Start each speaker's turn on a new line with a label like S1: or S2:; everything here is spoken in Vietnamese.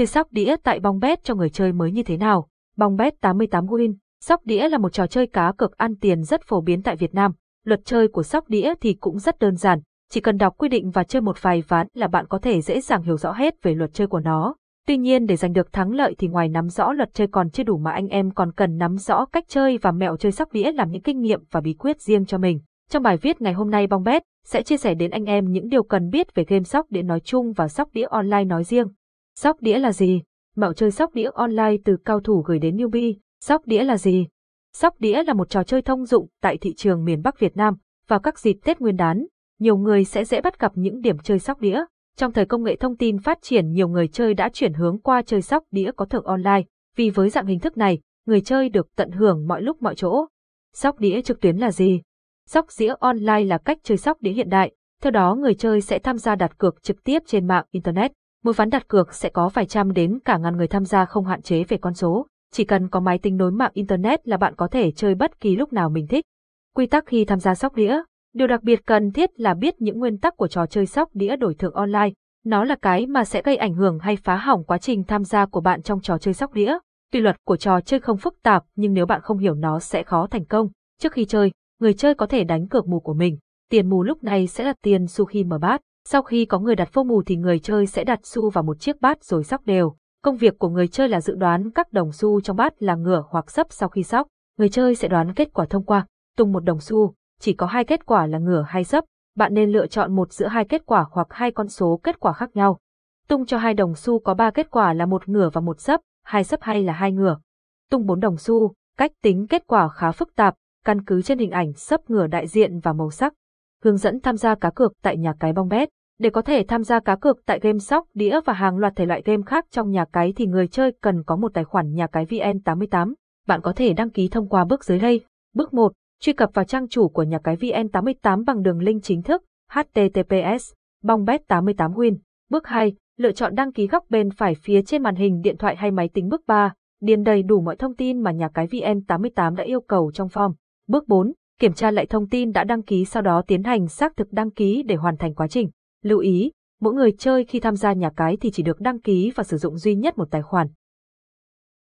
S1: Chơi sóc đĩa tại bong bet cho người chơi mới như thế nào? Bong bet 88 win. Sóc đĩa là một trò chơi cá cược ăn tiền rất phổ biến tại Việt Nam. Luật chơi của sóc đĩa thì cũng rất đơn giản, chỉ cần đọc quy định và chơi một vài ván là bạn có thể dễ dàng hiểu rõ hết về luật chơi của nó. Tuy nhiên để giành được thắng lợi thì ngoài nắm rõ luật chơi còn chưa đủ mà anh em còn cần nắm rõ cách chơi và mẹo chơi sóc đĩa làm những kinh nghiệm và bí quyết riêng cho mình. Trong bài viết ngày hôm nay Bong Bet sẽ chia sẻ đến anh em những điều cần biết về game sóc đĩa nói chung và sóc đĩa online nói riêng. Sóc đĩa là gì? Mạo chơi sóc đĩa online từ cao thủ gửi đến newbie. Sóc đĩa là gì? Sóc đĩa là một trò chơi thông dụng tại thị trường miền Bắc Việt Nam. Vào các dịp Tết Nguyên đán, nhiều người sẽ dễ bắt gặp những điểm chơi sóc đĩa. Trong thời công nghệ thông tin phát triển nhiều người chơi đã chuyển hướng qua chơi sóc đĩa có thưởng online, vì với dạng hình thức này, người chơi được tận hưởng mọi lúc mọi chỗ. Sóc đĩa trực tuyến là gì? Sóc đĩa online là cách chơi sóc đĩa hiện đại, theo đó người chơi sẽ tham gia đặt cược trực tiếp trên mạng Internet. Mỗi ván đặt cược sẽ có vài trăm đến cả ngàn người tham gia không hạn chế về con số. Chỉ cần có máy tính nối mạng Internet là bạn có thể chơi bất kỳ lúc nào mình thích. Quy tắc khi tham gia sóc đĩa Điều đặc biệt cần thiết là biết những nguyên tắc của trò chơi sóc đĩa đổi thưởng online. Nó là cái mà sẽ gây ảnh hưởng hay phá hỏng quá trình tham gia của bạn trong trò chơi sóc đĩa. Tuy luật của trò chơi không phức tạp nhưng nếu bạn không hiểu nó sẽ khó thành công. Trước khi chơi, người chơi có thể đánh cược mù của mình. Tiền mù lúc này sẽ là tiền xu khi mở bát. Sau khi có người đặt phô mù thì người chơi sẽ đặt xu vào một chiếc bát rồi sóc đều. Công việc của người chơi là dự đoán các đồng xu trong bát là ngửa hoặc sấp sau khi sóc. Người chơi sẽ đoán kết quả thông qua tung một đồng xu, chỉ có hai kết quả là ngửa hay sấp, bạn nên lựa chọn một giữa hai kết quả hoặc hai con số kết quả khác nhau. Tung cho hai đồng xu có ba kết quả là một ngửa và một sấp, hai sấp hay là hai ngửa. Tung bốn đồng xu, cách tính kết quả khá phức tạp, căn cứ trên hình ảnh sấp ngửa đại diện và màu sắc. Hướng dẫn tham gia cá cược tại nhà cái bong bét. Để có thể tham gia cá cược tại game sóc, đĩa và hàng loạt thể loại game khác trong nhà cái thì người chơi cần có một tài khoản nhà cái VN88. Bạn có thể đăng ký thông qua bước dưới đây. Bước 1 truy cập vào trang chủ của nhà cái VN88 bằng đường link chính thức https bongbet 88 win. Bước 2, lựa chọn đăng ký góc bên phải phía trên màn hình điện thoại hay máy tính. Bước 3, điền đầy đủ mọi thông tin mà nhà cái VN88 đã yêu cầu trong form. Bước 4, kiểm tra lại thông tin đã đăng ký sau đó tiến hành xác thực đăng ký để hoàn thành quá trình. Lưu ý, mỗi người chơi khi tham gia nhà cái thì chỉ được đăng ký và sử dụng duy nhất một tài khoản.